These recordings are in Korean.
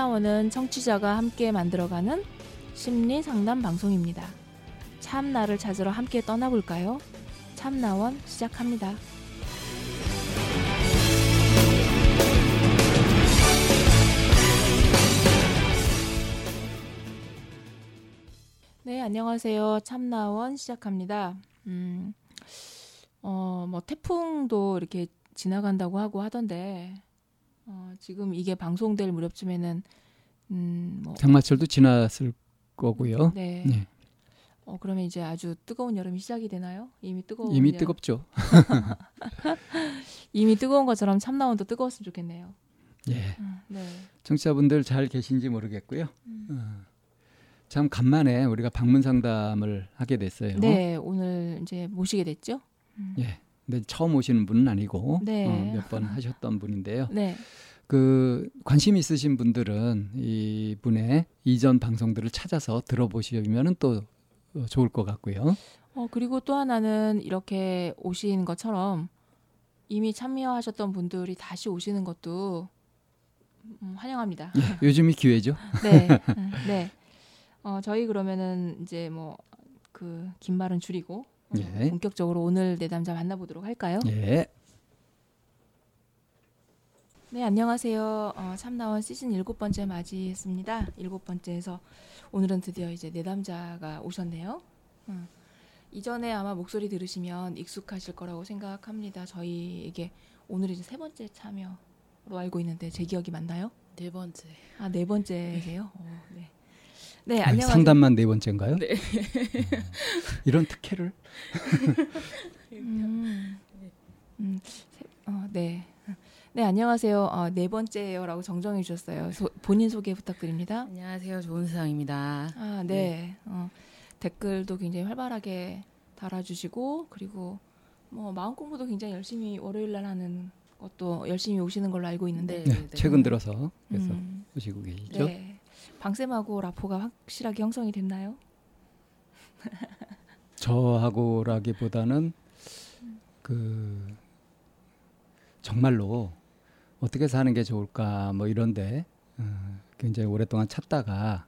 참나원은 청취자가 함께 만들어가는 심리 상담 방송입니다. 참나를 찾으러 함께 떠나볼까요? 참나원 시작합니다. 네, 안녕하세요. 참나원 시작합니다. 음, 어, 뭐 태풍도 이렇게 지나간다고 하고 하던데 어, 지금 이게 방송될 무렵쯤에는 음, 뭐 장마철도 지났을 거고요. 네. 네. 어, 그러면 이제 아주 뜨거운 여름이 시작이 되나요? 이미 뜨거운 이미 여름. 뜨겁죠. 이미 뜨거운 것처럼 참나원도 뜨거웠으면 좋겠네요. 예. 음, 네. 청취자분들 잘 계신지 모르겠고요. 음. 어, 참 간만에 우리가 방문 상담을 하게 됐어요. 네, 오늘 이제 모시게 됐죠? 음. 예. 근데 처음 오시는 분은 아니고 네. 어, 몇번 하셨던 분인데요. 네. 그 관심 있으신 분들은 이 분의 이전 방송들을 찾아서 들어보시면은 또 어, 좋을 것 같고요. 어, 그리고 또 하나는 이렇게 오신 것처럼 이미 참여하셨던 분들이 다시 오시는 것도 음, 환영합니다. 예, 요즘이 기회죠. 네. 음, 네. 어, 저희 그러면은 이제 뭐 그 긴 말은 줄이고 어, 예. 본격적으로 오늘 내담자 만나보도록 할까요? 예. 네, 안녕하세요. 어, 참나원 시즌 일곱 번째 맞이했습니다. 일곱 번째에서 오늘은 드디어 이제 내담자가 오셨네요. 음. 이전에 아마 목소리 들으시면 익숙하실 거라고 생각합니다. 저희에게 오늘 이제 세 번째 참여로 알고 있는데 제 기억이 맞나요? 네 번째. 아, 네 번째세요? 어, 네. 네, 안녕하세요. 상담만 네 번째인가요? 네. 어, 이런 특혜를 음, 음, 세- 어, 네. 네, 안녕하세요. 어, 네 번째요라고 정정해 주셨어요. 소- 본인 소개 부탁드립니다. 안녕하세요. 좋은 세상입니다. 아, 네. 어, 댓글도 굉장히 활발하게 달아주시고 그리고 뭐 마음 공부도 굉장히 열심히 월요일 날 하는 것도 열심히 오시는 걸로 알고 있는데. 네, 네. 최근 들어서 그래서 음, 오시고 계시죠. 네. 방쌤하고 라포가 확실하게 형성이 됐나요? 저하고라기보다는 그 정말로 어떻게 사는 게 좋을까 뭐 이런데 어, 굉장히 오랫동안 찾다가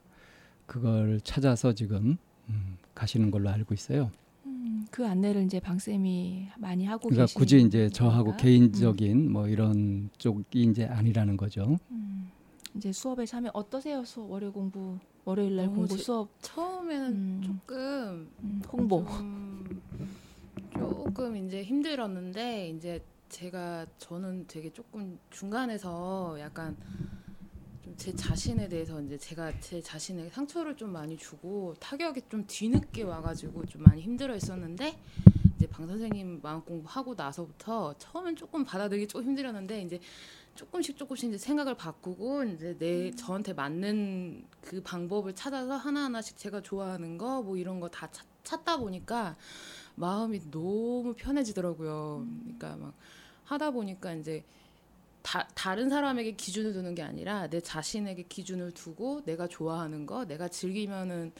그걸 찾아서 지금 음, 가시는 걸로 알고 있어요. 음, 그 안내를 이제 방 쌤이 많이 하고 그러니까 굳이 이제 저하고 건가? 개인적인 뭐 이런 쪽이 이제 아니라는 거죠. 음, 이제 수업에 참여 어떠세요? 수업 월요 공부 월요일 날 공부 재- 수업 처음에는 음, 조금 음, 홍보. 좀 조금 이제 힘들었는데 이제 제가 저는 되게 조금 중간에서 약간 좀 제 자신에 대해서 이제 제가 제 자신에게 상처를 좀 많이 주고 타격이 좀 뒤늦게 와가지고 좀 많이 힘들어 했었는데 이제 방 선생님 마음 공부하고 나서부터 처음엔 조금 받아들이기 조금 힘들었는데 이제 조금씩 조금씩 이제 생각을 바꾸고 이제 내 저한테 맞는 그 방법을 찾아서 하나하나씩 제가 좋아하는 거 뭐 이런 거 다 찾다 보니까 마음이 너무 편해지더라고요. 그러니까 막 하다 보니까 이제 다, 다른 사람에게 기준을 두는 게 아니라 내 자신에게 기준을 두고 내가 좋아하는 거, 내가 즐기면은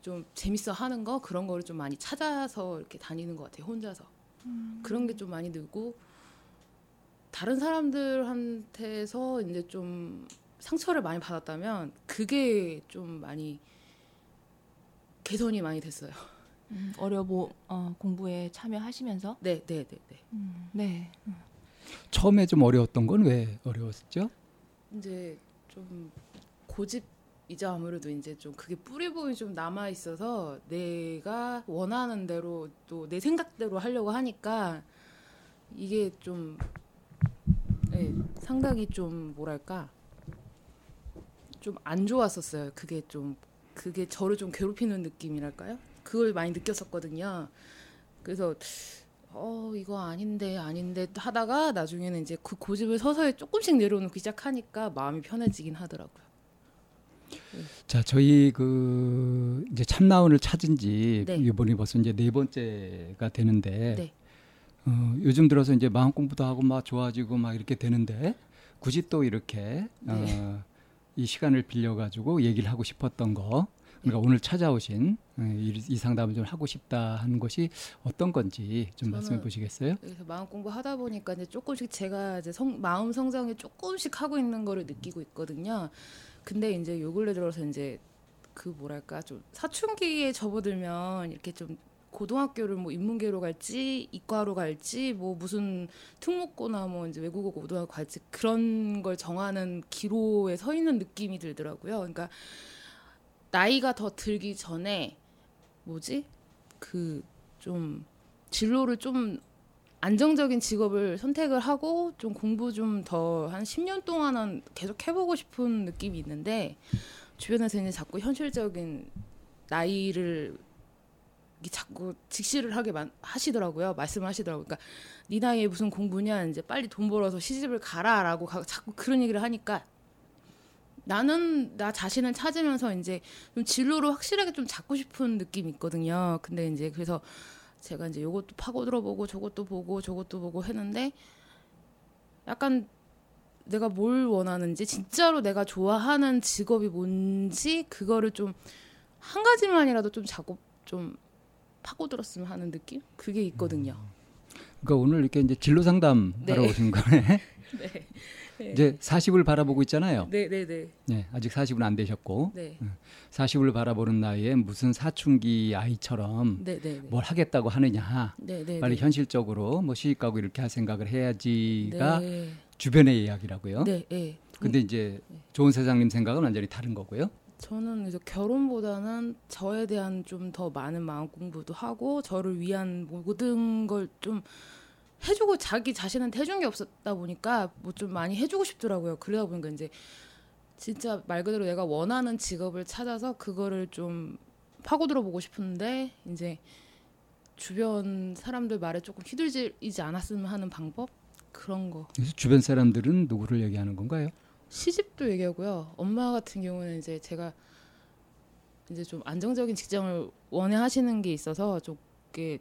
좀 재밌어 하는 거 그런 거를 좀 많이 찾아서 이렇게 다니는 것 같아요. 혼자서 그런 게 좀 많이 늘고 다른 사람들한테서 이제 좀 상처를 많이 받았다면 그게 좀 많이 개선이 많이 됐어요. 음, 어려 뭐 어, 공부에 참여하시면서 네, 네, 네, 네. 음, 네. 처음에 좀 어려웠던 건 왜 어려웠죠? 이제 좀 고집이자 아무래도 이제 좀 그게 뿌리 부분이 좀 남아 있어서 내가 원하는 대로 또 내 생각대로 하려고 하니까 이게 좀 네, 상당히 좀 뭐랄까 좀 안 좋았었어요. 그게 좀 그게 저를 좀 괴롭히는 느낌이랄까요? 그걸 많이 느꼈었거든요. 그래서 어 이거 아닌데 아닌데 하다가 나중에는 이제 그 고집을 서서히 조금씩 내려놓기 시작하니까 마음이 편해지긴 하더라고요. 자, 저희 그 이제 참나원을 찾은 지 네. 이번이 벌써 이제 네 번째가 되는데 네. 어, 요즘 들어서 이제 마음 공부도 하고 막 좋아지고 막 이렇게 되는데 굳이 또 이렇게 네. 어, 이 시간을 빌려 가지고 얘기를 하고 싶었던 거 그러니까 네. 오늘 찾아오신 어, 이, 이 상담을 좀 하고 싶다 하는 것이 어떤 건지 좀 말씀해 보시겠어요? 그래서 마음 공부 하다 보니까 이제 조금씩 제가 이제 성, 마음 성장에 조금씩 하고 있는 거를 느끼고 있거든요. 근데 이제 요 근래 들어서 이제 그 뭐랄까 좀 사춘기에 접어들면 이렇게 좀 고등학교를 뭐 인문계로 갈지 이과로 갈지 뭐 무슨 특목고나 뭐 이제 외국어 고등학교 갈지 그런 걸 정하는 기로에 서 있는 느낌이 들더라고요. 그러니까 나이가 더 들기 전에 뭐지 그 좀 진로를 좀 안정적인 직업을 선택을 하고 좀 공부 좀 더 한 10년 동안은 계속 해보고 싶은 느낌이 있는데 주변에서 이제 자꾸 현실적인 나이를 자꾸 직시를 하게 만, 하시더라고요. 말씀하시더라고요. 그러니까 네 나이에 무슨 공부냐 이제 빨리 돈 벌어서 시집을 가라라고 가, 자꾸 그런 얘기를 하니까 나는 나 자신을 찾으면서 이제 좀 진로를 확실하게 좀 잡고 싶은 느낌이 있거든요. 근데 이제 그래서 제가 이제 요것도 파고들어보고 저것도 보고 저것도 보고 했는데 약간 내가 뭘 원하는지 진짜로 내가 좋아하는 직업이 뭔지 그거를 좀 한 가지만이라도 좀 자꾸 좀 파고들었으면 하는 느낌 그게 있거든요. 그러니까 오늘 이렇게 이제 진로 상담 네. 하러 오신 거네. 네. 네. 이제 40을 바라보고 있잖아요. 네, 네, 네. 네, 아직 40은 안 되셨고 네. 40을 바라보는 나이에 무슨 사춘기 아이처럼 네, 네, 네. 뭘 하겠다고 하느냐. 네, 네. 빨리 네. 현실적으로 뭐 시집 가고 이렇게 할 생각을 해야지가 네. 주변의 이야기라고요. 네, 네. 근데 이제 좋은 세상님 생각은 완전히 다른 거고요. 저는 이제 결혼보다는 저에 대한 좀 더 많은 마음 공부도 하고 저를 위한 모든 걸좀 해주고 자기 자신한테 해준 게 없었다 보니까 뭐 좀 많이 해주고 싶더라고요. 그러다 보니까 이제 진짜 말 그대로 내가 원하는 직업을 찾아서 그거를 좀 파고들어 보고 싶은데 이제 주변 사람들 말에 조금 휘둘리지 않았으면 하는 방법 그런 거 그래서 주변 사람들은 누구를 얘기하는 건가요? 시집도 얘기하고요. 엄마 같은 경우는 이제 제가 이제 좀 안정적인 직장을 원해 하시는 게 있어서 좀 이렇게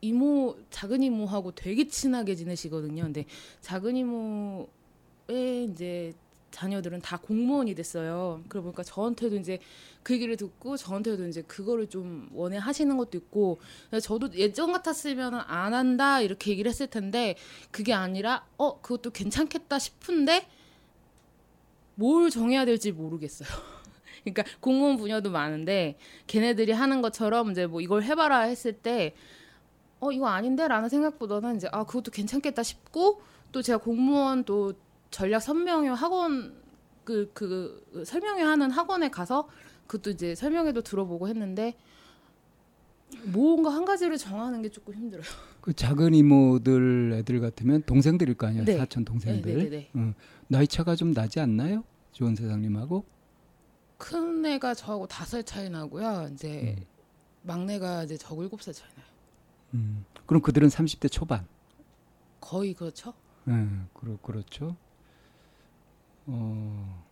이모 작은 이모하고 되게 친하게 지내시거든요. 근데 작은 이모의 이제 자녀들은 다 공무원이 됐어요. 그러다 보니까 저한테도 이제 그 얘기를 듣고 저한테도 이제 그거를 좀 원해 하시는 것도 있고 저도 예전 같았으면 안 한다 이렇게 얘기를 했을 텐데 그게 아니라 어 그것도 괜찮겠다 싶은데 뭘 정해야 될지 모르겠어요. 그러니까 공무원 분야도 많은데 걔네들이 하는 것처럼 이제 뭐 이걸 해봐라 했을 때 어 이거 아닌데라는 생각보다는 이제 아 그것도 괜찮겠다 싶고 또 제가 공무원 또 전략 선명회 학원 그, 그 설명회 하는 학원에 가서 그것도 이제 설명회도 들어보고 했는데 뭔가 한 가지를 정하는 게 조금 힘들어요. 그 작은 이모들 애들 같으면 동생들일 거 아니에요. 네. 사촌 동생들. 네, 네, 네. 응. 나이 차가 좀 나지 않나요? 좋은 세상님하고. 큰 애가 저하고 다섯 살 차이 나고요. 이제 음. 막내가 이제 저 일곱 살 차이 나요. 음. 그럼 그들은 30대 초반. 거의 그렇죠. 네, 그렇 그렇죠. 어.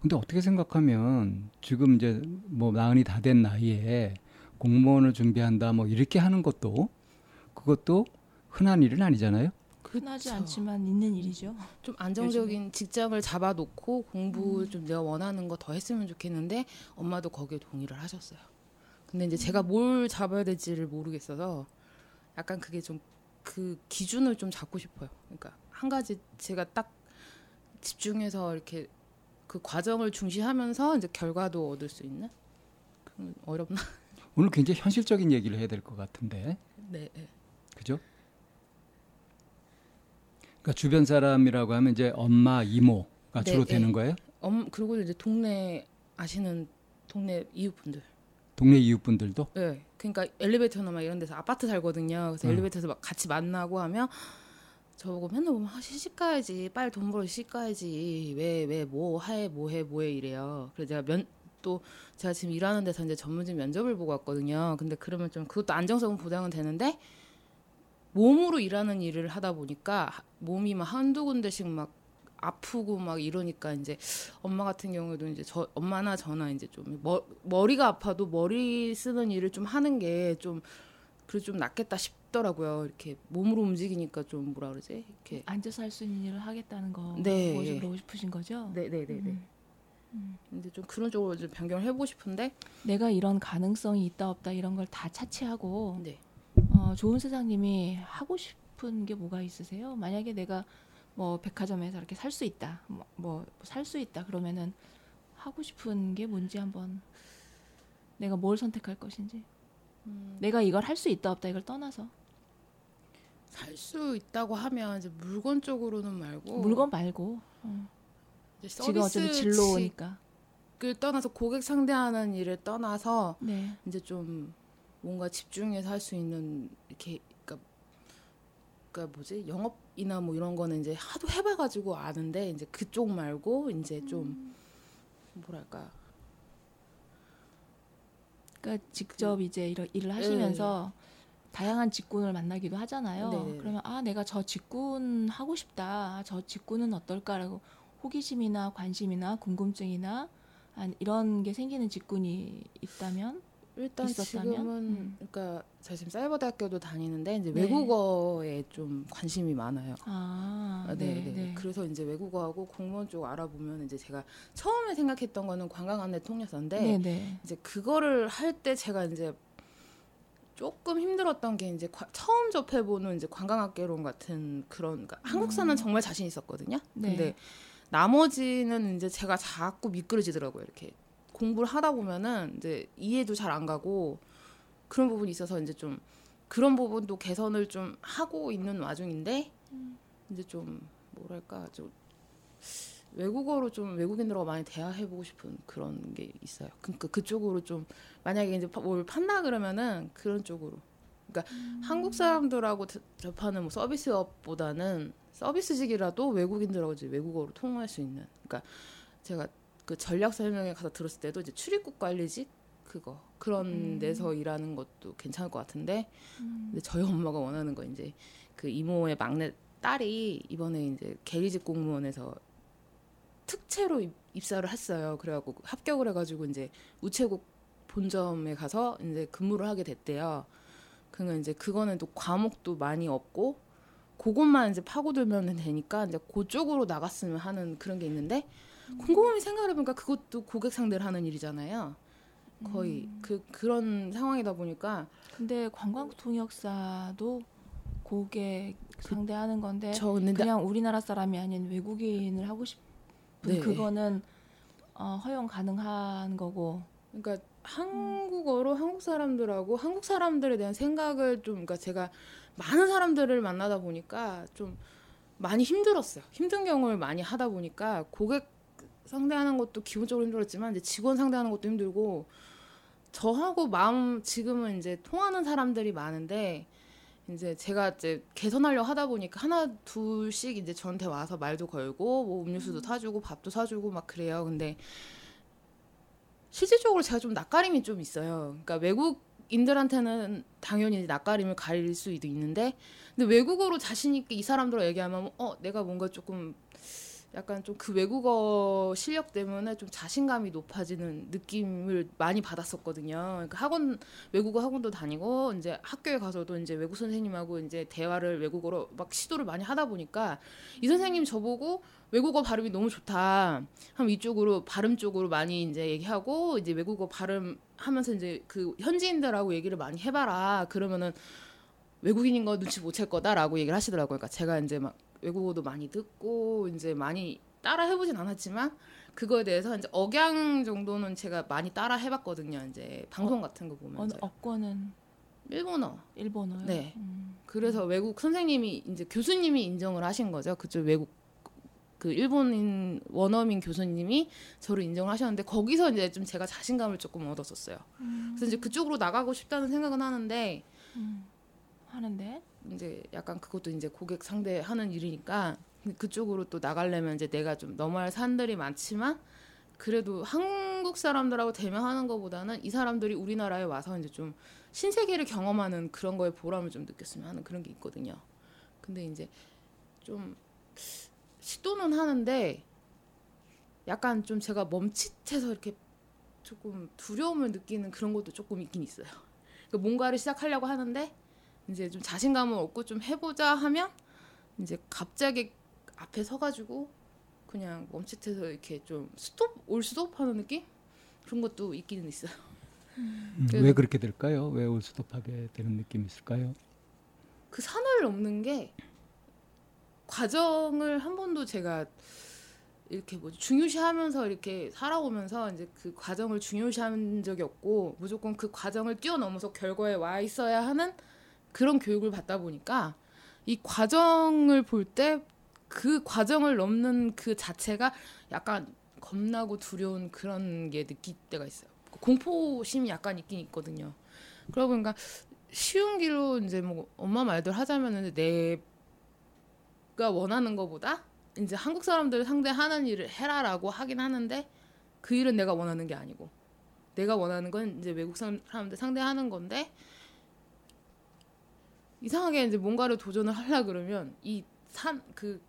근데 어떻게 생각하면 지금 이제 뭐 나흔이 다 된 나이에 공무원을 준비한다 뭐 이렇게 하는 것도 그것도 흔한 일은 아니잖아요. 흔하지 그쵸. 않지만 있는 일이죠. 좀 안정적인 직장을 잡아놓고 공부 좀 내가 원하는 거 더 했으면 좋겠는데 엄마도 거기에 동의를 하셨어요. 근데 이제 제가 뭘 잡아야 될지를 모르겠어서 약간 그게 좀 그 기준을 좀 잡고 싶어요. 그러니까 한 가지 제가 딱 집중해서 이렇게 그 과정을 중시하면서 이제 결과도 얻을 수 있는 어렵나? 오늘 굉장히 현실적인 얘기를 해야 될 것 같은데, 네. 네. 그죠? 그러니까 주변 사람이라고 하면 이제 엄마, 이모가 네, 주로 네. 되는 거예요. 엄 그리고 이제 동네 아시는 동네 이웃분들. 동네 이웃분들도. 네. 그러니까 엘리베이터나 막 이런 데서 아파트 살거든요. 그래서 음. 엘리베이터에서 막 같이 만나고 하면 저보고 맨날 보면 아, 시집 가야지. 빨리 돈 벌어 시집 가야지. 왜 왜 뭐해 뭐해 뭐해 이래요. 그래서 제가 면 또 제가 지금 일하는 데서 이제 전문직 면접을 보고 왔거든요. 근데 그러면 좀 그것도 안정성은 보장은 되는데 몸으로 일하는 일을 하다 보니까 하- 몸이 막 한두 군데씩 막 아프고 막 이러니까 이제 엄마 같은 경우에도 이제 저 엄마나 저나 이제 좀 머, 머리가 아파도 머리 쓰는 일을 좀 하는 게 좀 그래도 좀 낫겠다 싶더라고요. 이렇게 몸으로 움직이니까 좀 뭐라 그러지? 이렇게 앉아서 할 수 있는 일을 하겠다는 거 네. 그러고 싶으신 거죠? 네 네 네 네. 음. 음. 근데 좀 그런 쪽으로 좀 변경을 해보고 싶은데 내가 이런 가능성이 있다 없다 이런 걸 다 차치하고 네. 어, 좋은 세상님이 하고 싶은 게 뭐가 있으세요? 만약에 내가 뭐 백화점에서 이렇게 살 수 있다. 뭐 살수 있다. 그러면은 하고 싶은 게 뭔지 한번 내가 뭘 선택할 것인지. 음, 내가 이걸 할 수 있다 없다 이걸 떠나서 살 수 있다고 하면 이제 물건 쪽으로는 말고 물건 말고 어. 지금 어차피 진로니까. 을 떠나서 고객 상대하는 일을 떠나서 네. 이제 좀 뭔가 집중해서 할 수 있는 이렇게 그러니까, 뭐지 영업이나 뭐 이런 거는 이제 하도 해봐가지고 아는데 이제 그쪽 말고 이제 좀 뭐랄까 그러니까 직접 이제 이런 일을 하시면서 다양한 직군을 만나기도 하잖아요. 네네네. 그러면 아 내가 저 직군 하고 싶다. 저 직군은 어떨까라고 호기심이나 관심이나 궁금증이나 한 이런 게 생기는 직군이 있다면 일단 있었다면? 지금은 음. 그러니까 제가 지금 사이버대학교도 다니는데 이제 네. 외국어에 좀 관심이 많아요. 아, 아, 네, 네, 네. 네. 그래서 이제 외국어하고 공무원 쪽 알아보면 이제 제가 처음에 생각했던 거는 관광안내 통역사인데 네, 네. 이제 그거를 할 때 제가 이제 조금 힘들었던 게 이제 과- 처음 접해보는 이제 관광학개론 같은 그런 그러니까 한국사는 정말 자신 있었거든요. 음. 네. 근데 나머지는 이제 제가 자꾸 미끄러지더라고요. 이렇게 공부를 하다 보면은 이제 이해도 잘 안 가고 그런 부분이 있어서 이제 좀 그런 부분도 개선을 좀 하고 있는 와중인데 음. 이제 좀 뭐랄까 좀 외국어로 좀 외국인들하고 많이 대화해보고 싶은 그런 게 있어요. 그러니까 그쪽으로 좀 만약에 이제 파- 뭘 판다 그러면은 그런 쪽으로. 그러니까 한국 사람들하고 대- 접하는 뭐 서비스업보다는 서비스직이라도 외국인들하고 이제 외국어로 통화할 수 있는. 그러니까 제가 그 전략 설명회 가서 들었을 때도 이제 출입국 관리직 그거 그런 음. 데서 일하는 것도 괜찮을 것 같은데 음. 근데 저희 엄마가 원하는 건 이제 그 이모의 막내 딸이 이번에 이제 계리직 공무원에서 특채로 입- 입사를 했어요. 그래갖고 합격을 해가지고 이제 우체국 본점에 가서 이제 근무를 하게 됐대요. 그러니까 이제 그거는 또 과목도 많이 없고 그것만 이제 파고들면 되니까 이제 그쪽으로 나갔으면 하는 그런 게 있는데 곰곰이 생각해보니까 그것도 고객 상대를 하는 일이잖아요. 거의 음. 그 그런 상황이다 보니까 근데 관광 통역사도 고객 상대하는 건데 저 그냥 우리나라 사람이 아닌 외국인을 하고 싶은 네. 그거는 어, 허용 가능한 거고 그러니까 한국어로 한국 사람들하고 한국 사람들에 대한 생각을 좀 그러니까 제가 많은 사람들을 만나다 보니까 좀 많이 힘들었어요. 힘든 경험을 많이 하다 보니까 고객 상대하는 것도 기본적으로 힘들었지만 이제 직원 상대하는 것도 힘들고 저하고 마음 지금은 이제 통하는 사람들이 많은데 이제 제가 이제 개선하려 하다 보니까 하나 둘씩 이제 저한테 와서 말도 걸고 뭐 음료수도 사주고 밥도 사주고 막 그래요. 근데 실질적으로 제가 좀 낯가림이 좀 있어요. 그러니까 외국인들한테는 당연히 낯가림을 가릴 수도 있는데, 근데 외국어로 자신 있게 이 사람들과 얘기하면 어 내가 뭔가 조금 약간 좀 그 외국어 실력 때문에 좀 자신감이 높아지는 느낌을 많이 받았었거든요. 그러니까 학원 외국어 학원도 다니고 이제 학교에 가서도 이제 외국 선생님하고 이제 대화를 외국어로 막 시도를 많이 하다 보니까 이 선생님 저보고 외국어 발음이 너무 좋다. 하면 이쪽으로 발음 쪽으로 많이 이제 얘기하고 이제 외국어 발음 하면서 이제 그 현지인들하고 얘기를 많이 해봐라. 그러면은 외국인인 거 눈치 못 챌 거다라고 얘기를 하시더라고요. 그러니까 제가 이제 막 외국어도 많이 듣고 이제 많이 따라 해보진 않았지만 그거에 대해서 이제 억양 정도는 제가 많이 따라 해봤거든요. 이제 방송 같은 거 어느 보면서 어권은 일본어. 일본어요. 네. 음. 그래서 외국 선생님이 이제 교수님이 인정을 하신 거죠. 그쪽 외국 그 일본인 원어민 교수님이 저를 인정을 하셨는데 거기서 이제 좀 제가 자신감을 조금 얻었었어요. 음. 그래서 이제 그쪽으로 나가고 싶다는 생각은 하는데 음. 하는데 이제 약간 그것도 이제 고객 상대하는 일이니까 그쪽으로 또 나가려면 이제 내가 좀 넘어야 할 산들이 많지만 그래도 한국 사람들하고 대면하는 것보다는 이 사람들이 우리나라에 와서 이제 좀 신세계를 경험하는 그런 거에 보람을 좀 느꼈으면 하는 그런 게 있거든요. 근데 이제 좀 시도는 하는데 약간 좀 제가 멈칫해서 이렇게 조금 두려움을 느끼는 그런 것도 조금 있긴 있어요. 그러니까 뭔가를 시작하려고 하는데 이제 좀 자신감을 얻고 좀 해보자 하면 이제 갑자기 앞에 서가지고 그냥 멈칫해서 이렇게 좀 스톱 올 스톱하는 느낌 그런 것도 있기는 있어요. 음, 왜 그렇게 될까요? 왜 올 스톱하게 되는 느낌이 있을까요? 그 산을 넘는 게 과정을 한 번도 제가 이렇게 뭐 중요시하면서 이렇게 살아오면서 이제 그 과정을 중요시한 적이 없고 무조건 그 과정을 뛰어넘어서 결과에 와 있어야 하는 그런 교육을 받다 보니까 이 과정을 볼 때 그 과정을 넘는 그 자체가 약간 겁나고 두려운 그런 게 느낄 때가 있어요. 공포심이 약간 있긴 있거든요. 그러고 보니까 쉬운 길로 이제 뭐 엄마 말대로 하자면은 내가 원하는 것보다 이제 한국 사람들을 상대하는 일을 해라라고 하긴 하는데 그 일은 내가 원하는 게 아니고 내가 원하는 건 이제 외국 사람들 상대하는 건데 이상하게 이제 뭔가를 도전을 하려 그러면 이산그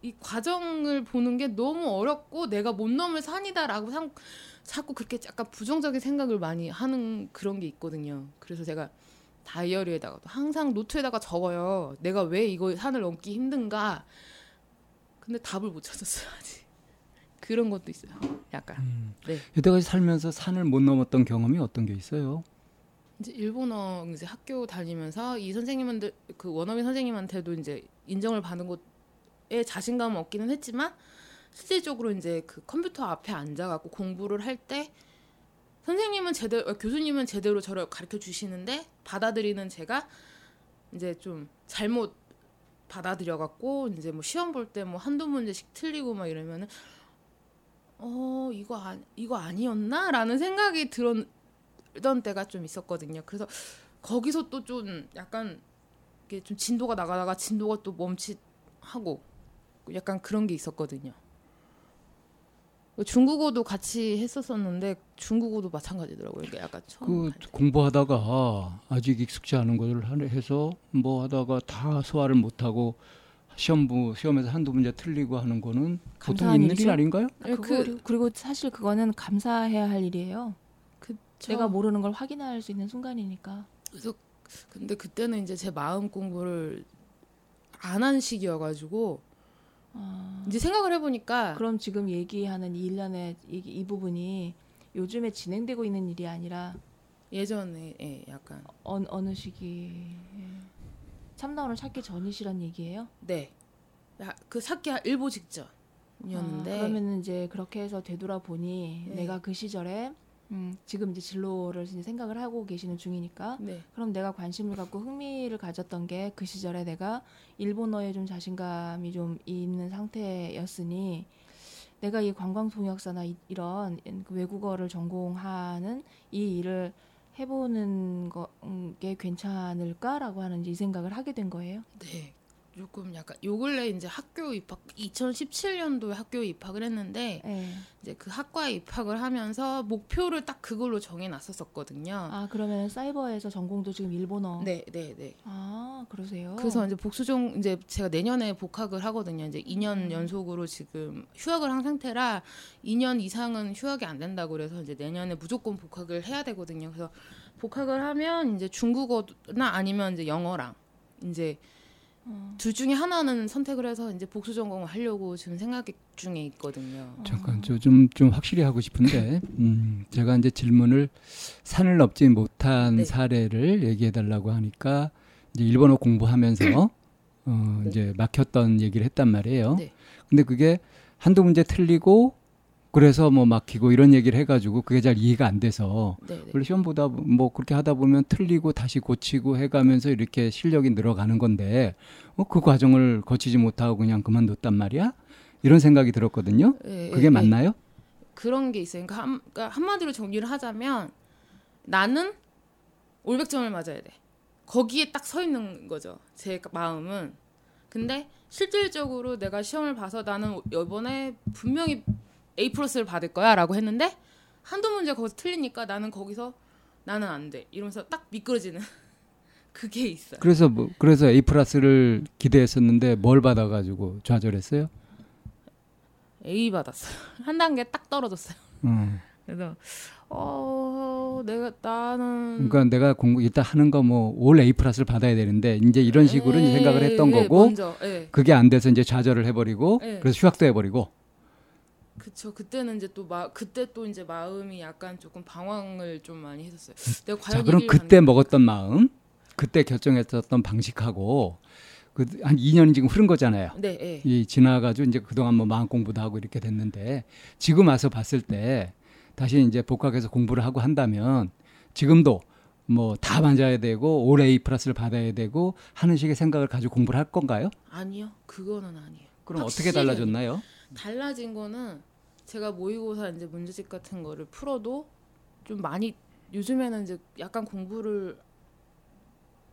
이 과정을 보는 게 너무 어렵고 내가 못 넘을 산이다라고 상, 자꾸 그렇게 약간 부정적인 생각을 많이 하는 그런 게 있거든요. 그래서 제가 다이어리에다가 항상 노트에다가 적어요. 내가 왜 이거 산을 넘기 힘든가. 근데 답을 못 찾았어요 아직. 그런 것도 있어요. 약간. 음. 네. 여태까지 살면서 산을 못 넘었던 경험이 어떤 게 있어요? 이제 일본어 이제 학교 다니면서 이 선생님한테 그 원어민 선생님한테도 이제 인정을 받는 것에 자신감은 없기는 했지만 실질적으로 이제 그 컴퓨터 앞에 앉아갖고 공부를 할 때 선생님은 제대로 어, 교수님은 제대로 저를 가르쳐 주시는데 받아들이는 제가 이제 좀 잘못 받아들여갖고 이제 뭐 시험 볼 때 뭐 한두 문제씩 틀리고 막 이러면은 어 이거 아 이거 아니었나라는 생각이 들었 던 때가 좀 있었거든요. 그래서 거기서 또 좀 약간 이게 좀 진도가 나가다가 진도가 또 멈칫하고 약간 그런 게 있었거든요. 중국어도 같이 했었었는데 중국어도 마찬가지더라고요. 그러니까 약간 처음 그. 공부하다가 아직 익숙지 않은 것을 하- 해서 뭐 하다가 다 소화를 못 하고 시험부 시험에서 한두 문제 틀리고 하는 거는 보통 있는 일. 아닌가요? 네, 그- 그리고 사실 그거는 감사해야 할 일이에요. 그쵸. 내가 모르는 걸 확인할 수 있는 순간이니까. 그래서 근데 그때는 이제 제 마음 공부를 안 한 시기여가지고 아, 이제 생각을 해보니까 그럼 지금 얘기하는 이 일련의 이, 이 부분이 요즘에 진행되고 있는 일이 아니라 예전에 예, 약간 어, 어느 시기 참나원을 찾기 전이시란 얘기예요? 네. 야, 그 찾기 한 일보 직전이었는데 아, 그러면은 이제 그렇게 해서 되돌아보니 네. 내가 그 시절에 음, 지금 이제 진로를 이제 생각을 하고 계시는 중이니까 네. 그럼 내가 관심을 갖고 흥미를 가졌던 게 그 시절에 내가 일본어에 좀 자신감이 좀 있는 상태였으니 내가 이 관광통역사나 이, 이런 그 외국어를 전공하는 이 일을 해보는 거- 음, 게 괜찮을까라고 하는 이 생각을 하게 된 거예요. 네. 조금 약간 요 근래 이제 학교 입학 2017년도에 학교에 입학을 했는데 네. 이제 그 학과에 입학을 하면서 목표를 딱 그걸로 정해 놨었었거든요. 아 그러면 사이버에서 전공도 지금 일본어. 네, 네, 네. 아 그러세요. 그래서 이제 복수종 이제 제가 내년에 복학을 하거든요. 이제 2년 음. 연속으로 지금 휴학을 한 상태라 2년 이상은 휴학이 안 된다고 그래서 이제 내년에 무조건 복학을 해야 되거든요. 그래서 복학을 하면 이제 중국어나 아니면 이제 영어랑 이제 어. 둘 중에 하나는 선택을 해서 이제 복수 전공을 하려고 지금 생각 중에 있거든요. 잠깐 저좀좀 좀 확실히 하고 싶은데 음, 제가 이제 질문을 산을 넘지 못한 네. 사례를 얘기해 달라고 하니까 이제 일본어 공부하면서 어, 네. 이제 막혔던 얘기를 했단 말이에요. 네. 근데 그게 한두 문제 틀리고 그래서 뭐 막히고 이런 얘기를 해가지고 그게 잘 이해가 안 돼서 네, 네. 원래 시험 보다 뭐 그렇게 하다 보면 틀리고 다시 고치고 해가면서 이렇게 실력이 늘어가는 건데 어, 그 과정을 거치지 못하고 그냥 그만뒀단 말이야? 이런 생각이 들었거든요. 예, 그게 예, 예. 맞나요? 그런 게 있어요. 그러니까, 한, 그러니까 한마디로 정리를 하자면 나는 올백점을 맞아야 돼. 거기에 딱 서 있는 거죠. 제 마음은. 근데 실질적으로 내가 시험을 봐서 나는 이번에 분명히 A 플러스를 받을 거야라고 했는데 한두 문제 거기서 틀리니까 나는 거기서 나는 안 돼. 이러면서 딱 미끄러지는 그게 있어요. 그래서 뭐 그래서 A 플러스를 기대했었는데 뭘 받아가지고 좌절했어요? A 받았어요. 한 단계 딱 떨어졌어요. 음. 그래서 어 내가 나는 그러니까 내가 공부 일단 하는 거 뭐 올 A 플러스를 받아야 되는데 이제 이런 식으로 이제 예, 생각을 했던 예, 거고 먼저, 예. 그게 안 돼서 이제 좌절을 해버리고 네. 그래서 휴학도 해버리고 그쵸 그때는 이제 또 마 그때 또 이제 마음이 약간 조금 방황을 좀 많이 했었어요. 내가 과연 자 그럼 그때 먹었던 마음 그때 결정했었던 방식하고 그 한 2년이 지금 흐른 거잖아요. 네, 예. 이 지나가지고 이제 그동안 뭐 마음 공부도 하고 이렇게 됐는데 지금 와서 봤을 때 다시 이제 복학해서 공부를 하고 한다면 지금도 뭐다 맞아야 되고 올 A 플러스를 받아야 되고 하는 식의 생각을 가지고 공부를 할 건가요? 아니요. 그거는 아니에요. 그럼 어떻게 달라졌나요? 달라진 거는 제가 모의고사 이제 문제집 같은 거를 풀어도 좀 많이 요즘에는 이제 약간 공부를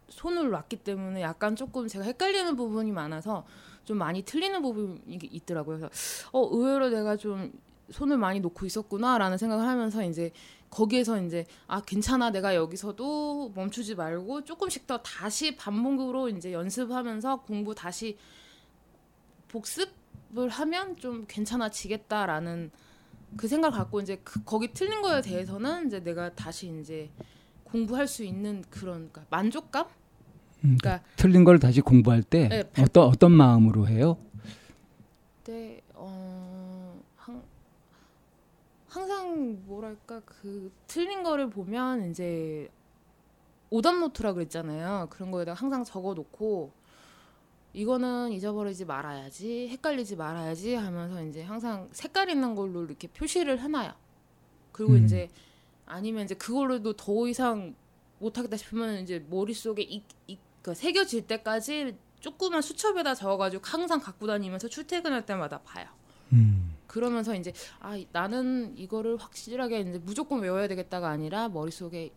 손을 놨기 때문에 약간 조금 제가 헷갈리는 부분이 많아서 좀 많이 틀리는 부분이 있더라고요. 그래서 어 의외로 내가 좀 손을 많이 놓고 있었구나라는 생각을 하면서 이제 거기에서 이제 아 괜찮아 내가 여기서도 멈추지 말고 조금씩 더 다시 반복으로 이제 연습하면서 공부 다시 복습 을 하면 좀 괜찮아지겠다라는 그 생각을 갖고 이제 그, 거기 틀린 거에 대해서는 이제 내가 다시 이제 공부할 수 있는 그런 그러니까 만족감? 음, 그러니까 틀린 걸 다시 공부할 때 네, 발- 어떤 어떤 마음으로 해요? 네, 어, 항, 항상 뭐랄까 그 틀린 거를 보면 이제 오답 노트라 그랬잖아요. 그런 거에다가 항상 적어 놓고 이거는 잊어버리지 말아야지, 헷갈리지 말아야지 하면서 이제 항상 색깔 있는 걸로 이렇게 표시를 해놔요. 그리고 음. 이제 아니면 이제 그걸로도 더 이상 못하겠다 싶으면 이제 머릿속에 이, 이, 그 새겨질 때까지 조그만 수첩에다 적어가지고 항상 갖고 다니면서 출퇴근할 때마다 봐요. 음. 그러면서 이제 아 나는 이거를 확실하게 이제 무조건 외워야 되겠다가 아니라 머릿속에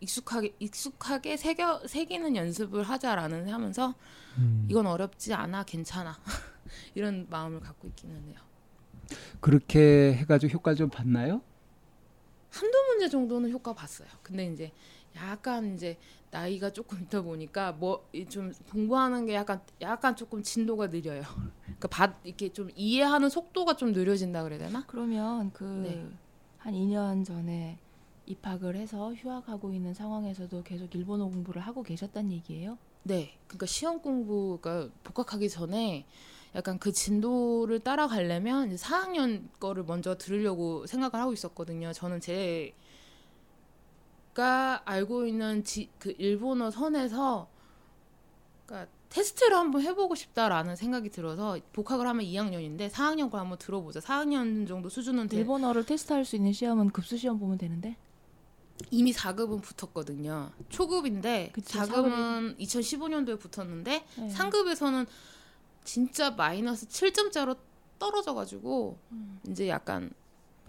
익숙하게 익숙하게 새겨 새기는 연습을 하자라는 하면서 음. 이건 어렵지 않아 괜찮아 이런 마음을 갖고 있기는 해요. 그렇게 해가지고 효과를 좀 봤나요? 한두 문제 정도는 효과 봤어요. 근데 이제 약간 이제 나이가 조금 있다 보니까 뭐 좀 공부하는 게 약간 약간 조금 진도가 느려요. 그러니까 받 이렇게 좀 이해하는 속도가 좀 느려진다 그래야 되나? 그러면 그한 네. 2년 전에 입학을 해서 휴학하고 있는 상황에서도 계속 일본어 공부를 하고 계셨단 얘기예요? 네. 그러니까 시험 공부, 그러니까 복학하기 전에 약간 그 진도를 따라가려면 이제 4학년 거를 먼저 들으려고 생각을 하고 있었거든요. 저는 제가 알고 있는 지, 그 일본어 선에서 그러니까 테스트를 한번 해보고 싶다라는 생각이 들어서 복학을 하면 2학년인데 4학년 걸 한번 들어보자. 4학년 정도 수준은 돼. 일본어를 테스트할 수 있는 시험은 급수 시험 보면 되는데 이미 4급은 붙었거든요. 초급인데 그치, 4급은 2015년도에 붙었는데 네. 상급에서는 진짜 마이너스 7점짜로 떨어져가지고 음. 이제 약간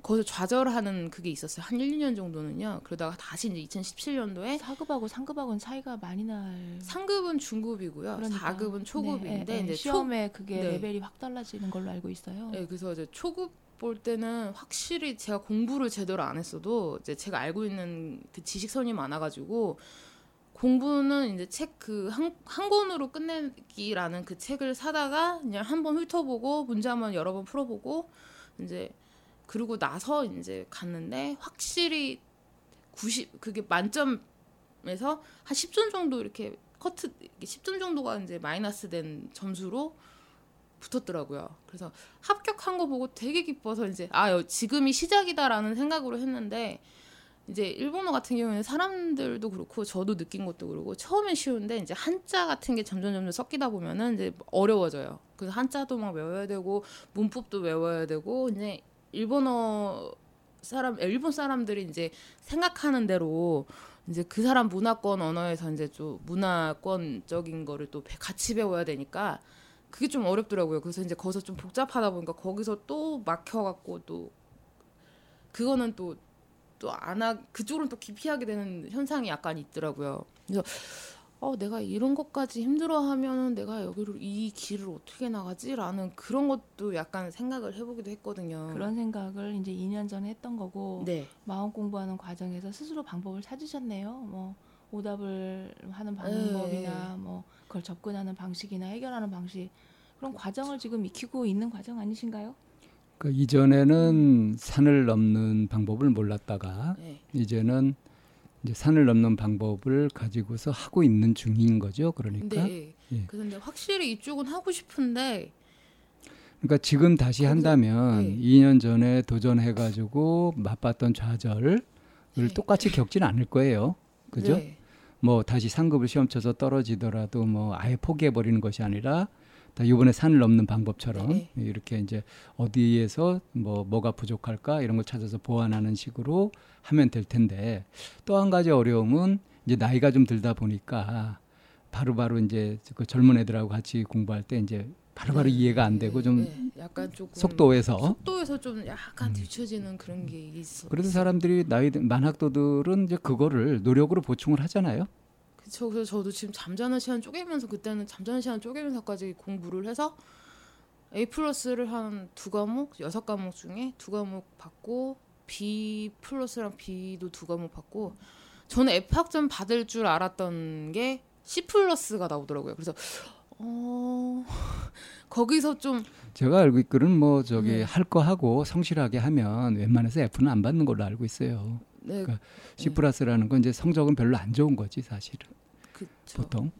거기서 좌절하는 그게 있었어요. 한 1, 2년 정도는요. 그러다가 다시 이제 2017년도에 4급하고 상급하고는 차이가 많이 날 상급은 중급이고요. 그러니까. 4급은 초급인데 네, 네, 초, 시험에 그게 네. 레벨이 확 달라지는 걸로 알고 있어요. 네, 그래서 이제 초급 볼 때는 확실히 제가 공부를 제대로 안 했어도 이제 제가 알고 있는 그 지식선이 많아가지고 공부는 이제 책 그 한 한 권으로 끝내기라는 그 책을 사다가 그냥 한 번 훑어보고 문제 한번 여러 번 풀어보고 이제 그러고 나서 이제 갔는데 확실히 90 그게 만점에서 한 10점 정도 이렇게 커트 10점 정도가 이제 마이너스 된 점수로 붙었더라고요. 그래서 합격한 거 보고 되게 기뻐서 이제 아 여- 지금이 시작이다라는 생각으로 했는데 이제 일본어 같은 경우에는 사람들도 그렇고 저도 느낀 것도 그렇고 처음엔 쉬운데 이제 한자 같은 게 점점 점점 섞이다 보면은 이제 어려워져요. 그래서 한자도 막 외워야 되고 문법도 외워야 되고 이제 일본어 사람 일본 사람들이 이제 생각하는 대로 이제 그 사람 문화권 언어에서 이제 좀 문화권적인 거를 또 배- 같이 배워야 되니까 그게 좀 어렵더라고요. 그래서 이제 거기서 좀 복잡하다 보니까 거기서 또 막혀갖고 또 그거는 또 또 안 하 그쪽으로는 또 기피하게 되는 현상이 약간 있더라고요. 그래서 어 내가 이런 것까지 힘들어하면은 내가 여기로 이 길을 어떻게 나가지라는 그런 것도 약간 생각을 해보기도 했거든요. 그런 생각을 이제 2년 전에 했던 거고 네, 마음 공부하는 과정에서 스스로 방법을 찾으셨네요. 뭐 오답을 하는 방법이나 뭐 그걸 접근하는 방식이나 해결하는 방식 그런 과정을 지금 익히고 있는 과정 아니신가요? 그 이전에는 산을 넘는 방법을 몰랐다가 네. 이제는 이제 산을 넘는 방법을 가지고서 하고 있는 중인 거죠. 그러니까 네. 예. 그런데 확실히 이쪽은 하고 싶은데 그러니까 지금 다시 한다면 네. 2년 전에 도전해 가지고 맛봤던 좌절을 네. 똑같이 겪지는 않을 거예요. 그죠? 네. 뭐 다시 상급을 시험 쳐서 떨어지더라도 뭐 아예 포기해 버리는 것이 아니라 다 이번에 산을 넘는 방법처럼 네. 이렇게 이제 어디에서 뭐 뭐가 부족할까 이런 걸 찾아서 보완하는 식으로 하면 될 텐데 또 한 가지 어려움은 이제 나이가 좀 들다 보니까 바로바로 이제 그 젊은 애들하고 같이 공부할 때 이제 바로바로 네, 이해가 안 네, 되고 좀 네, 약간 조금 속도에서 속도에서 좀 약간 음. 뒤처지는 그런 게 있어. 그래서 사람들이 나이 든- 만학도들은 이제 그거를 노력으로 보충을 하잖아요. 그쵸. 그래서 저도 지금 잠자는 시간 쪼개면서 그때는 잠자는 시간 쪼개면서까지 공부를 해서 A 플러스를 한 두 과목, 여섯 과목 중에 두 과목 받고 B 플러스랑 B도 두 과목 받고 저는 F 학점 받을 줄 알았던 게 C 플러스가 나오더라고요. 그래서 어 거기서 좀 제가 알고 있기로는 뭐 저기 네. 할거 하고 성실하게 하면 웬만해서 F는 안 받는 걸로 알고 있어요. 네, 그러니까 C 플러스라는 건 이제 성적은 별로 안 좋은 거지 사실은 그쵸. 보통.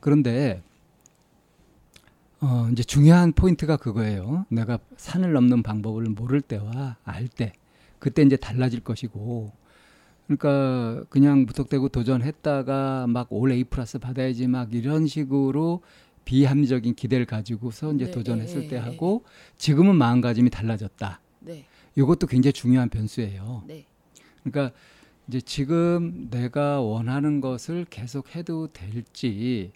그런데 어 이제 중요한 포인트가 그거예요. 내가 산을 넘는 방법을 모를 때와 알 때 그때 이제 달라질 것이고 그러니까 그냥 무턱대고 도전했다가 막 올 A 플러스 받아야지 막 이런 식으로 비합리적인 기대를 가지고서 이제 네, 도전했을 예, 때 예, 하고 지금은 마음가짐이 달라졌다. 네, 이것도 굉장히 중요한 변수예요. 네, 그러니까 이제 지금 내가 원하는 것을 계속 해도 될지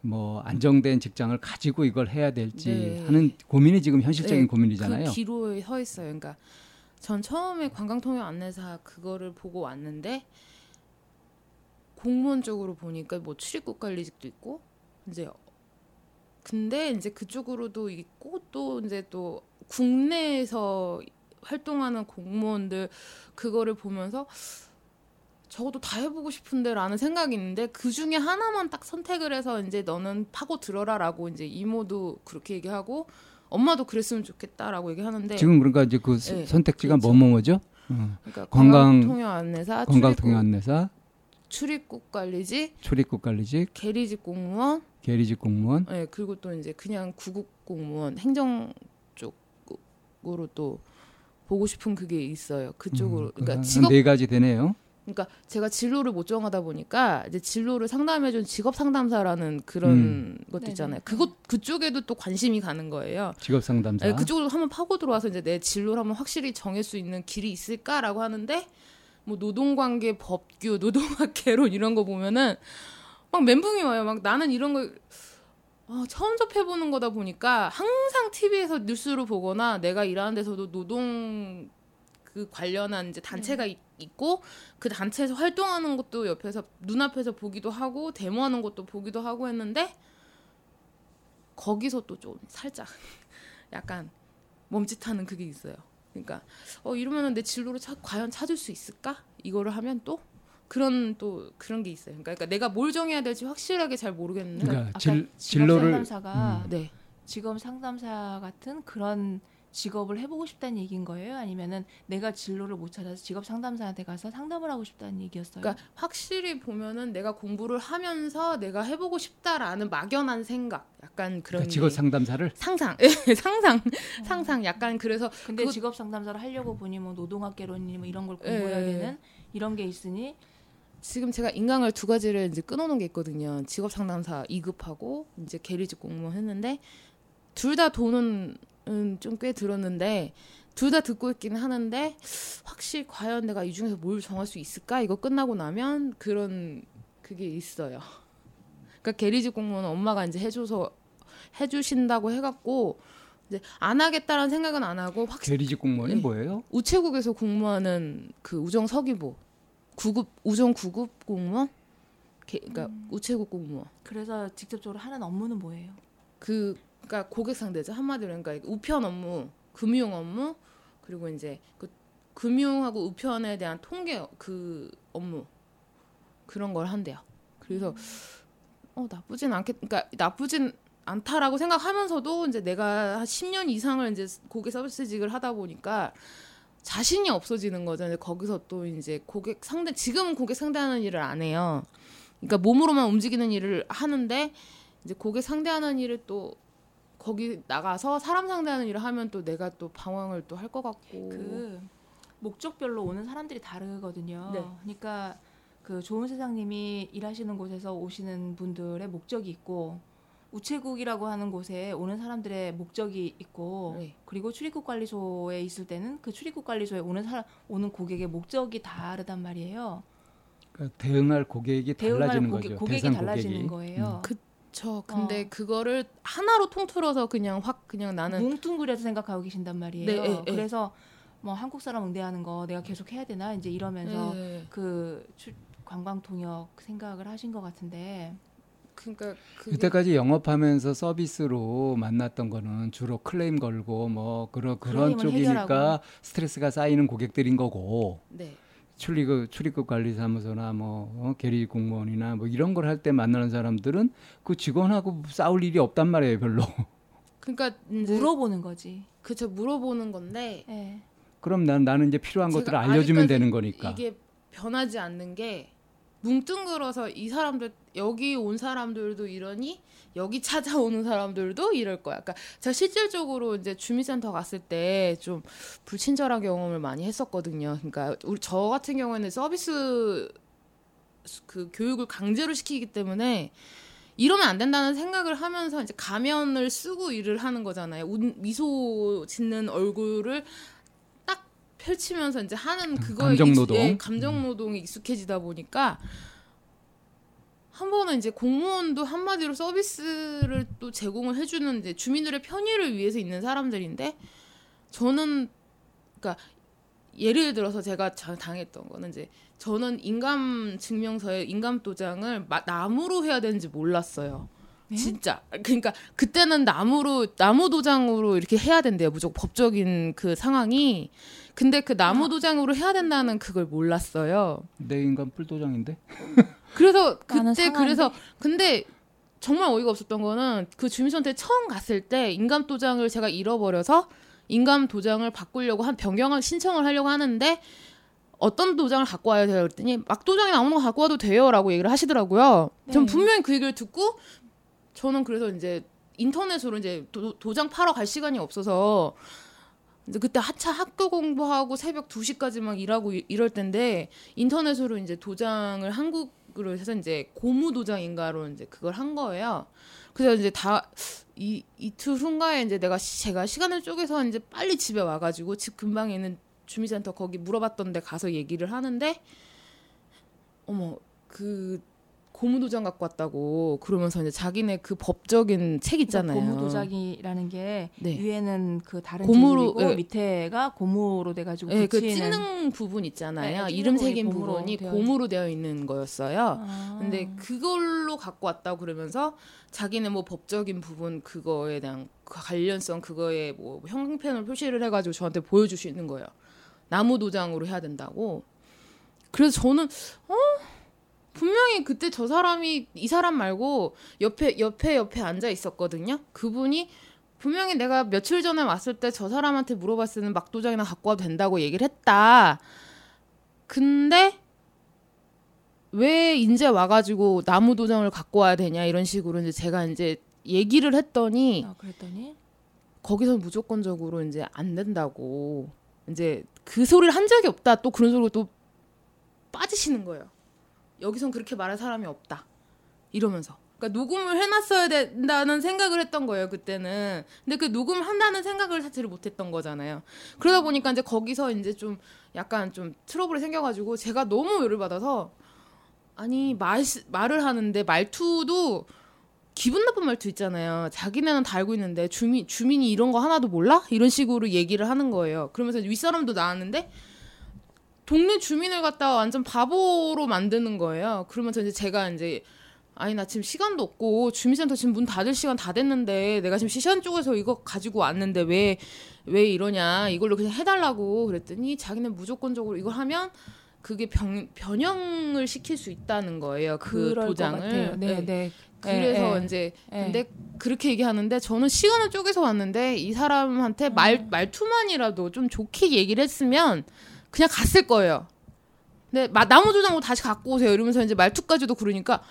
뭐 안정된 직장을 가지고 이걸 해야 될지 네. 하는 고민이 지금 현실적인 네, 고민이잖아요. 그 기로에 서 있어요. 그러니까 전 처음에 관광통역 안내사 그거를 보고 왔는데 공무원 쪽으로 보니까 뭐 출입국 관리직도 있고 이제 근데 이제 그쪽으로도 있고 또 이제 또 국내에서 활동하는 공무원들 그거를 보면서 적어도 다 해보고 싶은데라는 생각이 있는데 그 중에 하나만 딱 선택을 해서 이제 너는 파고 들어라라고 이제 이모도 그렇게 얘기하고 엄마도 그랬으면 좋겠다라고 얘기하는데 지금 그러니까 이제 그 스- 네, 선택지가 그렇죠. 뭐뭐죠? 어. 그러니까 관광- 관광 통역 안내사, 관광 통역 안내사, 출입국, 관리직, 출입국 관리직, 계리직 공무원, 계리직 공무원, 예 그리고 또 이제 그냥 구국 공무원, 행정 쪽으로 또 보고 싶은 그게 있어요. 그쪽으로 음, 그러니까 한 직업 네 가지 되네요. 그러니까 제가 진로를 못 정하다 보니까 이제 진로를 상담해준 직업 상담사라는 그런 음. 것도 네네. 있잖아요. 그것 그쪽에도 또 관심이 가는 거예요. 직업 상담사. 네, 그쪽으로 한번 파고 들어와서 이제 내 진로를 한번 확실히 정할 수 있는 길이 있을까라고 하는데 뭐 노동관계 법규, 노동학 개론 이런 거 보면은 막 멘붕이 와요. 막 나는 이런 걸 어, 처음 접해보는 거다 보니까 항상 TV에서 뉴스로 보거나 내가 일하는 데서도 노동 그 관련한 이제 단체가 있, 있고 그 단체에서 활동하는 것도 옆에서 눈앞에서 보기도 하고 데모하는 것도 보기도 하고 했는데 거기서 또 좀 살짝 약간 멈칫하는 그게 있어요. 그러니까 어 이러면은 내 진로를 차, 과연 찾을 수 있을까? 이거를 하면 또 그런 또 그런 게 있어요. 그러니까, 그러니까 내가 뭘 정해야 될지 확실하게 잘 모르겠는데 그러니까 직업 진로를- 상담사가 네. 직업 상담사 같은 그런 직업을 해보고 싶다는 얘기인 거예요? 아니면은 내가 진로를 못 찾아서 직업 상담사한테 가서 상담을 하고 싶다는 얘기였어요? 그러니까 확실히 보면은 내가 공부를 하면서 내가 해보고 싶다라는 막연한 생각, 약간 그런 그러니까 직업 게 상담사를 상상, 상상, 상상, 약간 그래서 근데 그거- 직업 상담사를 하려고 보니 뭐 노동학개론이니 뭐 이런 걸 공부해야 예. 되는 이런 게 있으니 지금 제가 인강을 두 가지를 이제 끊어놓은 게 있거든요. 직업 상담사 2급하고 이제 계리직 공무원 했는데 둘 다 돈은 음, 좀 꽤 들었는데 둘 다 듣고 있기는 하는데 확실히 과연 내가 이 중에서 뭘 정할 수 있을까? 이거 끝나고 나면 그런 그게 있어요. 그러니까 계리직 공무원은 엄마가 이제 해줘서 해주신다고 해갖고 이제 안 하겠다라는 생각은 안 하고 확 계리직 공무원이 네. 뭐예요? 우체국에서 공무하는 그 우정 서기부 구급 우정 구급 공무원 게- 그러니까 우체국 공무원 그래서 직접적으로 하는 업무는 뭐예요? 그 그러니까 고객 상대죠 한마디로 그러니까 우편 업무 금융 업무 그리고 이제 그 금융하고 우편에 대한 통계 그 업무 그런 걸 한대요 그래서 어 나쁘진 않겠 그러니까 나쁘진 않다라고 생각하면서도 이제 내가 한 10년 이상을 이제 고객 서비스직을 하다 보니까 자신이 없어지는. 이제 거기서 또 이제 고객 상대 지금은 고객 상대하는 일을 안 해요. 그러니까 몸으로만 움직이는 일을 하는데 이제 고객 상대하는 일을 또 거기 나가서 사람 상대하는 일을 하면 또 내가 또 방황을 또 할 것 같고 그 목적별로 오는 사람들이 다르거든요. 네. 그러니까 그 좋은 세상님이 일하시는 곳에서 오시는 분들의 목적이 있고 우체국이라고 하는 곳에 오는 사람들의 목적이 있고 네. 그리고 출입국 관리소에 있을 때는 그 출입국 관리소에 오는 사람 오는 고객의 목적이 다르단 말이에요. 그러니까 대응할 고객이 대응할 달라지는 고객, 거죠. 고객이 대상 달라지는 고객이. 거예요. 그 쵸. 근데 어. 그거를 하나로 통틀어서 그냥 확 그냥 나는 뭉뚱그려서 생각하고 계신단 말이에요. 네, 네, 네. 그래서 뭐 한국 사람 응대하는 거 내가 계속 해야 되나 이제 이러면서 네. 그 출- 관광 통역 생각을 하신 것 같은데 그러니까 그게 이때까지 영업하면서 서비스로 만났던 거는 주로 클레임 걸고 뭐 그런 그런 쪽이니까 해결하고. 스트레스가 쌓이는 고객들인 거고 네. 출입국 출입국 관리사무소나 뭐 어, 계리 공무원이나 뭐 이런 걸 할 때 만나는 사람들은 그 직원하고 싸울 일이 없단 말이에요, 별로. 그러니까 이제 물어보는 거지. 그쵸 물어보는 건데 예. 그럼 난 나는 이제 필요한 것들을 알려주면 되는 거니까. 이게 변하지 않는 게 뭉뚱그려서 이 사람들 여기 온 사람들도 이러니 여기 찾아오는 사람들도 이럴 거야. 그러니까 제가 실질적으로 이제 주민센터 갔을 때 좀 불친절한 경험을 많이 했었거든요. 그러니까 우리 저 같은 경우에는 서비스 그 교육을 강제로 시키기 때문에 이러면 안 된다는 생각을 하면서 이제 가면을 쓰고 일을 하는 거잖아요. 운- 미소 짓는 얼굴을 딱 펼치면서 이제 하는 그거에 감정 노동. 예, 감정 노동이 익숙해지다 보니까 한 번은 이제 공무원도 한마디로 서비스를 또 제공을 해주는 이제 주민들의 편의를 위해서 있는 사람들인데 저는 그러니까 예를 들어서 제가 자- 당했던 거는 이제 저는 인감 증명서에 인감 도장을 마- 나무로 해야 되는지 몰랐어요. 네? 진짜 그러니까 그때는 나무로 나무 도장으로 이렇게 해야 된대요 무조건 법적인 그 상황이 근데 그 나무 도장으로 해야 된다는 그걸 몰랐어요 내 인간 뿔도장인데. 그래서 나는 그때? 그래서 근데 정말 어이가 없었던 거는 그 주민센터에 처음 갔을 때 인감 도장을 제가 잃어버려서 인감 도장을 바꾸려고 한 변경을 신청을 하려고 하는데 어떤 도장을 갖고 와야 돼요 그랬더니 막 도장이 아무나 갖고 와도 돼요라고 얘기를 하시더라고요. 전 네. 분명히 그 얘기를 듣고 저는 그래서 이제 인터넷으로 이제 도, 도장 팔러 갈 시간이 없어서 이제 그때 하차 학교 공부하고 새벽 2시까지 막 일하고 이- 이럴 텐데 인터넷으로 이제 도장을 한국으로 해서 이제 고무 도장인가로 이제 그걸 한 거예요. 그래서 이제 다 이 이틀 후인가에 이제 내가 시- 제가 시간을 쪼개서 이제 빨리 집에 와가지고 집 근방에 있는 주민센터 거기 물어봤던데 가서 얘기를 하는데 어머 그 고무 도장 갖고 왔다고 그러면서 이제 자기네 그 법적인 책 있잖아요. 고무 도자기라는 게 네. 위에는 그 다른 고무로, 예. 밑에가 고무로 돼가지고 네, 그. 찍는 부분 있잖아요. 네, 이름 새긴 부분이 되어 고무로 되어 있는 거였어요. 아. 근데 그걸로 갖고 왔다고 그러면서 자기네 뭐 법적인 부분 그거에 대한 그 관련성 그거에 뭐 형평을 표시를 해가지고 저한테 보여주시는 거예요. 나무 도장으로 해야 된다고. 그래서 저는 어 분명히 그때 저 사람이 이 사람 말고 옆에 옆에 옆에 앉아 있었거든요. 그분이 분명히 내가 며칠 전에 왔을 때 저 사람한테 물어봤을 때는 막도장이나 갖고 와도 된다고 얘기를 했다. 근데 왜 이제 와가지고 나무 도장을 갖고 와야 되냐 이런 식으로 이제 제가 이제 얘기를 했더니 아, 그랬더니 거기서 무조건적으로 이제 안 된다고 이제 그 소리를 한 적이 없다 또 그런 소리로 또 빠지시는 거예요. 여기선 그렇게 말할 사람이 없다 이러면서 그러니까 녹음을 해놨어야 된다는 생각을 했던 거예요 그때는 근데 그 녹음을 한다는 생각을 자체를 못했던 거잖아요 그러다 보니까 이제 거기서 이제 좀 약간 좀 트러블이 생겨가지고 제가 너무 열을 받아서 아니 말 말을 하는데 말투도 기분 나쁜 말투 있잖아요. 자기네는 다 알고 있는데 주민 주민이 이런 거 하나도 몰라? 이런 식으로 얘기를 하는 거예요. 그러면서 윗사람도 나왔는데 동네 주민을 갖다가 완전 바보로 만드는 거예요. 그러면서 이제 제가 이제 아니 나 지금 시간도 없고 주민센터 지금 문 닫을 시간 다 됐는데 내가 지금 시간 쪽에서 이거 가지고 왔는데 왜 왜 이러냐 이걸로 그냥 해달라고 그랬더니 자기는 무조건적으로 이걸 하면 그게 변, 변형을 시킬 수 있다는 거예요. 그 도장을. 네, 네. 네. 그래서 예, 이제 예. 근데 그렇게 얘기하는데 저는 시간을 쪼개서 왔는데 이 사람한테 말 음. 말투만이라도 좀 좋게 얘기를 했으면 그냥 갔을 거예요. 근데 마- 나무 도장도 다시 갖고 오세요 이러면서 이제 말투까지도 그러니까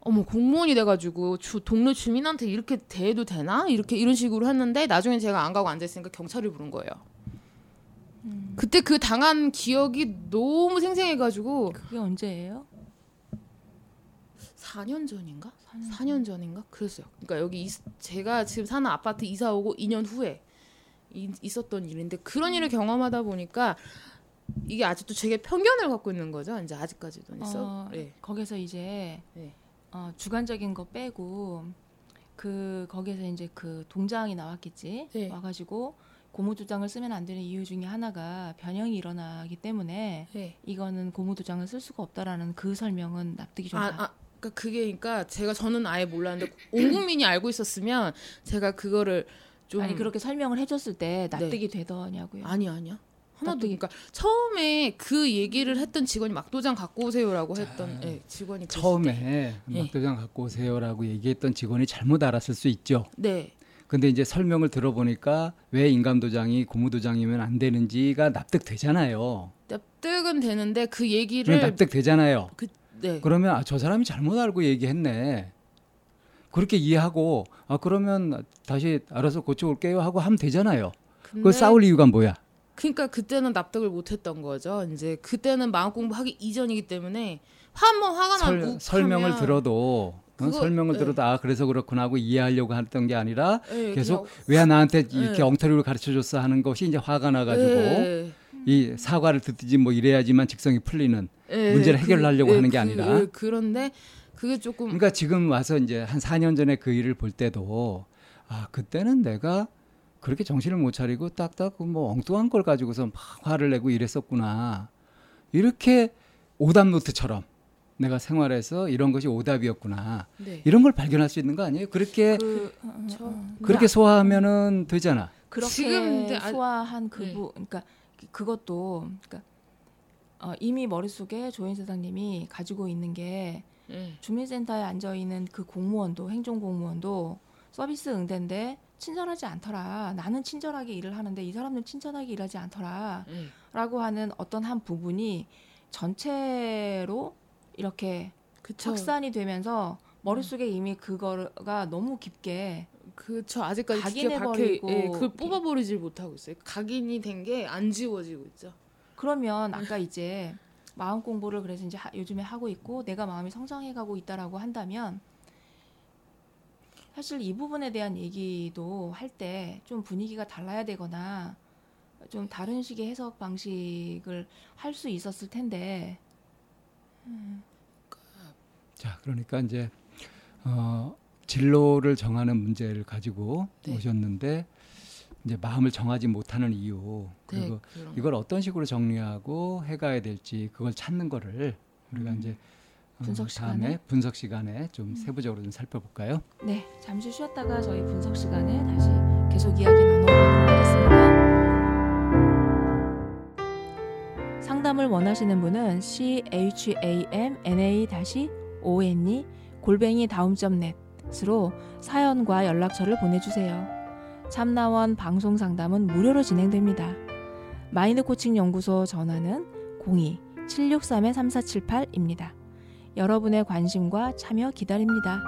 어머 공무원이 돼가지고 주 동네 주민한테 이렇게 대해도 되나 이렇게 이런 식으로 했는데 나중에 제가 안 가고 앉아 있으니까 경찰을 부른 거예요. 음, 그때 그 당한 기억이 너무 생생해가지고 그게 언제예요? 4년 전인가? 4년 4년 전인가? 그랬어요. 그러니까 여기 이- 제가 지금 사는 아파트 이사 오고 2년 후에 이- 있었던 일인데 그런 일을 경험하다 보니까 이게 아직도 제게 편견을 갖고 있는 거죠. 이제 아직까지도 있어. 어, 네. 거기서 이제 네. 어, 주관적인 거 빼고 그 거기서 이제 그 동장이 나왔겠지 네. 와가지고 고무도장을 쓰면 안 되는 이유 중에 하나가 변형이 일어나기 때문에 네. 이거는 고무도장을 쓸 수가 없다라는 그 설명은 납득이 좀 아, 가. 아, 그러니까 그게 그러니까 제가 저는 아예 몰랐는데 온 국민이 알고 있었으면 제가 그거를 좀 아니 그렇게 설명을 해줬을 때 납득이 되더냐고요. 아니 아니야. 하나도 납득이- 그러니까 처음에 그 얘기를 했던 직원이 막도장 갖고 오세요라고 했던 예, 직원이 그랬을 때. 처음에 예. 막도장 갖고 오세요라고 얘기했던 직원이 잘못 알았을 수 있죠. 네. 근데 이제 설명을 들어보니까 왜 인감도장이 고무도장이면 안 되는지가 납득되잖아요. 납득은 되는데 그 얘기를 그럼 납득되잖아요. 그, 네. 그러면 아, 저 사람이 잘못 알고 얘기했네. 그렇게 이해하고 아 그러면 다시 알아서 고쳐올게요 하고 하면 되잖아요. 그걸 싸울 이유가 뭐야? 그러니까 그때는 납득을 못했던 거죠. 이제 그때는 마음 공부하기 이전이기 때문에 한번 화가 설, 나고 설명을 들어도 어, 그거- 설명을 네. 들어도 아 그래서 그렇구나 하고 이해하려고 했던 게 아니라 예, 계속 왜 나한테 이렇게 네. 엉터리로 가르쳐줬어 하는 것이 이제 화가 나가지고 예, 이 사과를 듣든지 뭐 이래야지만 직성이 풀리는 예, 문제를 그- 해결하려고 예, 하는 게 그- 아니라. 예, 그런데 그게 조금 그러니까 지금 와서 이제 한 4년 전에 그 일을 볼 때도 아 그때는 내가 그렇게 정신을 못 차리고 딱딱 뭐 엉뚱한 걸 가지고서 막 화를 내고 이랬었구나 이렇게 오답 노트처럼 내가 생활에서 이런 것이 오답이었구나 네. 이런 걸 발견할 수 있는 거 아니에요? 그렇게 그, 어, 어, 저- 어. 그렇게 소화하면은 되잖아. 그렇게 지금 아- 소화한 그 네. 부, 그러니까 그- 그것도 그러니까 어, 이미 머릿속에 조인 사장님이 가지고 있는 게 예. 주민센터에 앉아 있는 그 공무원도 행정 공무원도 서비스 응대인데 친절하지 않더라. 나는 친절하게 일을 하는데 이 사람들 친절하게 일하지 않더라. 예. 라고 하는 어떤 한 부분이 전체로 이렇게 그쵸. 확산이 되면서 머릿속에 이미 그거가 너무 깊게 그쵸 아직까지 깊게 박혀 각인해 버리고 예, 그걸 뽑아 버리질 못하고 있어요. 각인이 된 게 안 지워지고 있죠. 그러면 아까 이제 마음 공부를 그래서 이제 하- 요즘에 하고 있고 내가 마음이 성장해가고 있다라고 한다면 사실 이 부분에 대한 얘기도 할 때 좀 분위기가 달라야 되거나 좀 다른 식의 해석 방식을 할 수 있었을 텐데 자, 그러니까 이제 어, 진로를 정하는 문제를 가지고 네. 오셨는데 이제 마음을 정하지 못하는 이유 그리고 그런 이걸 어떤 식으로 정리하고 해가야 될지 그걸 찾는 거를 우리가 음. 이제 어, 분석 다음에 시간에? 분석 시간에 좀 세부적으로 좀 살펴볼까요? 네 잠시 쉬었다가 저희 분석 시간에 다시 계속 이야기 나눠보도록 하겠습니다. 상담을 원하시는 분은 c h a m n a o n e 골뱅이 다음점 넷으로 사연과 연락처를 보내주세요. 참나원 방송 상담은 무료로 진행됩니다. 마인드 코칭 연구소 전화는 02-763-3478입니다. 여러분의 관심과 참여 기다립니다.